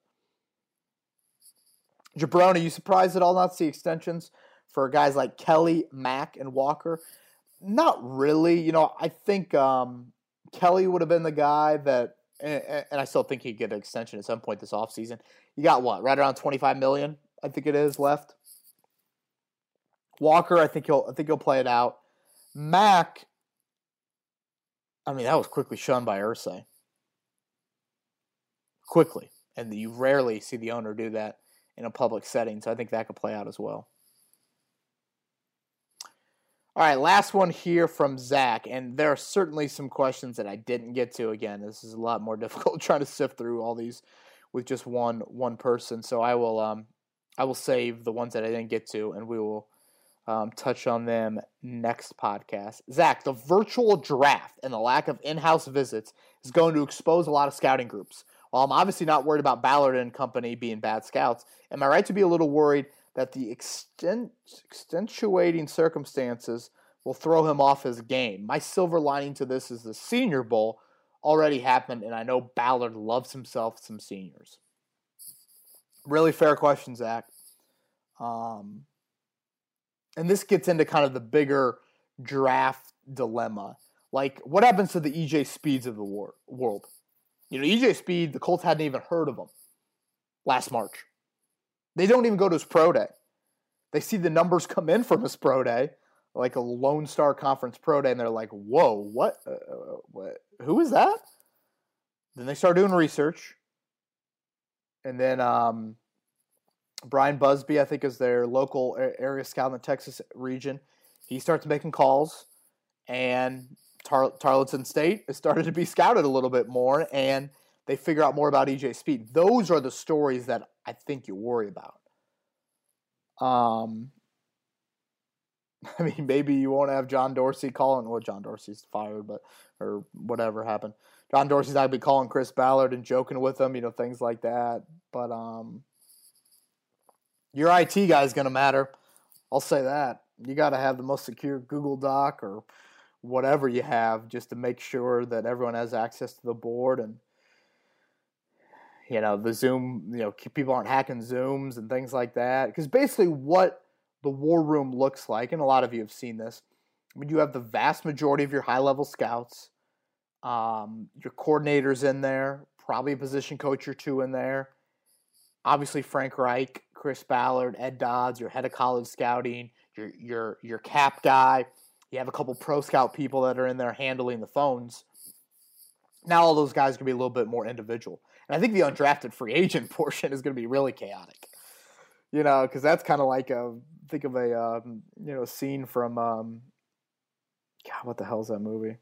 Jabroni, are you surprised at all not to see extensions for guys like Kelly, Mack, and Walker? Not really. You know, I think um, Kelly would have been the guy that, and, and I still think he'd get an extension at some point this offseason. You got what, right around 25 million, I think it is left. Walker, I think he'll I think he'll play it out. Mack, I mean, that was quickly shunned by Irsay quickly, and you rarely see the owner do that in a public setting. So I think that could play out as well. All right, last one here from Zach, and there are certainly some questions that I didn't get to. Again, this is a lot more difficult trying to sift through all these with just one one person. So I will um, I will save the ones that I didn't get to, and we will um, touch on them next podcast. Zach, the virtual draft and the lack of in-house visits is going to expose a lot of scouting groups. While I'm obviously not worried about Ballard and company being bad scouts, am I right to be a little worried that the extent, extenuating circumstances will throw him off his game? My silver lining to this is the Senior Bowl already happened, and I know Ballard loves himself some seniors. Really fair question, Zach. Um, and this gets into kind of the bigger draft dilemma. Like, what happens to the EJ Speeds of the war- world? You know, EJ Speed, the Colts hadn't even heard of him last March. They don't even go to his pro day. They see the numbers come in from his pro day, like a Lone Star Conference pro day, and they're like, "Whoa, what? Uh, uh what? Who is that?" Then they start doing research, and then um, Brian Busby, I think, is their local area scout in the Texas region. He starts making calls, and Tar- Tarleton State has started to be scouted a little bit more, and they figure out more about EJ Speed. Those are the stories that I think you worry about. Um, I mean, maybe you won't have John Dorsey calling. Well, John Dorsey's fired, but or whatever happened. John Dorsey's not gonna be calling Chris Ballard and joking with him, you know, things like that. But um, your IT guy is gonna matter. I'll say that. You got to have the most secure Google Doc or whatever you have just to make sure that everyone has access to the board and you know the zoom you know people aren't hacking zooms and things like that because basically what the war room looks like and a lot of you have seen this I mean, you have the vast majority of your high level scouts um, your coordinators in there probably a position coach or two in there obviously frank reich chris ballard ed dodds your head of college scouting your your your cap guy you have a couple pro scout people that are in there handling the phones. Now all those guys to be a little bit more individual. And I think the undrafted free agent portion is going to be really chaotic. You know, because that's kind of like a think of a um, you know scene from um, God, what the hell is that movie?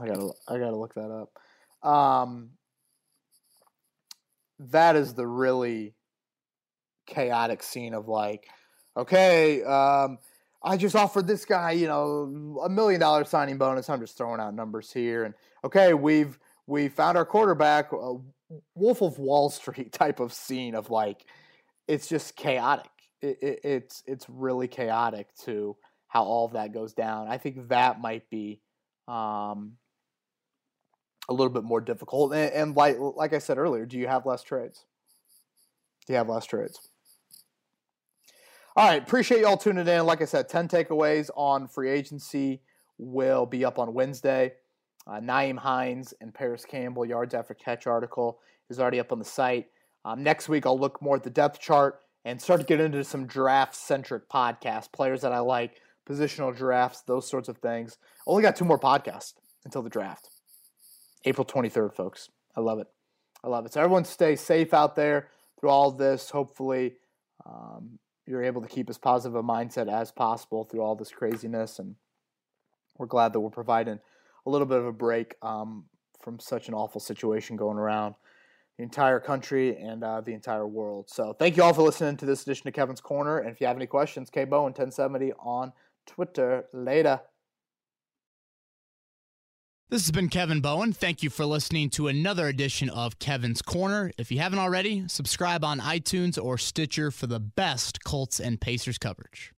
I gotta I gotta look that up. Um, that is the really chaotic scene of like, okay, um, I just offered this guy, you know, a million dollar signing bonus. I'm just throwing out numbers here. And okay, we've we found our quarterback, a Wolf of Wall Street type of scene of like, it's just chaotic. It, it, it's it's really chaotic to how all of that goes down. I think that might be um, a little bit more difficult. And, and like like I said earlier, do you have less trades? Do you have less trades? All right, appreciate y'all tuning in. Like I said, 10 takeaways on free agency will be up on Wednesday. Uh, Nyheim Hines and Parris Campbell yards after catch article is already up on the site. Um, next week, I'll look more at the depth chart and start to get into some draft centric podcasts, players that I like, positional drafts, those sorts of things. Only got two more podcasts until the draft. April 23rd, folks. I love it. I love it. So, everyone stay safe out there through all this. Hopefully, um, you're able to keep as positive a mindset as possible through all this craziness. And we're glad that we're providing a little bit of a break um, from such an awful situation going around the entire country and uh, the entire world. So thank you all for listening to this edition of Kevin's Corner. And if you have any questions, K Bowen 1070 on Twitter. Later. This has been Kevin Bowen. Thank you for listening to another edition of Kevin's Corner. If you haven't already, subscribe on iTunes or Stitcher for the best Colts and Pacers coverage.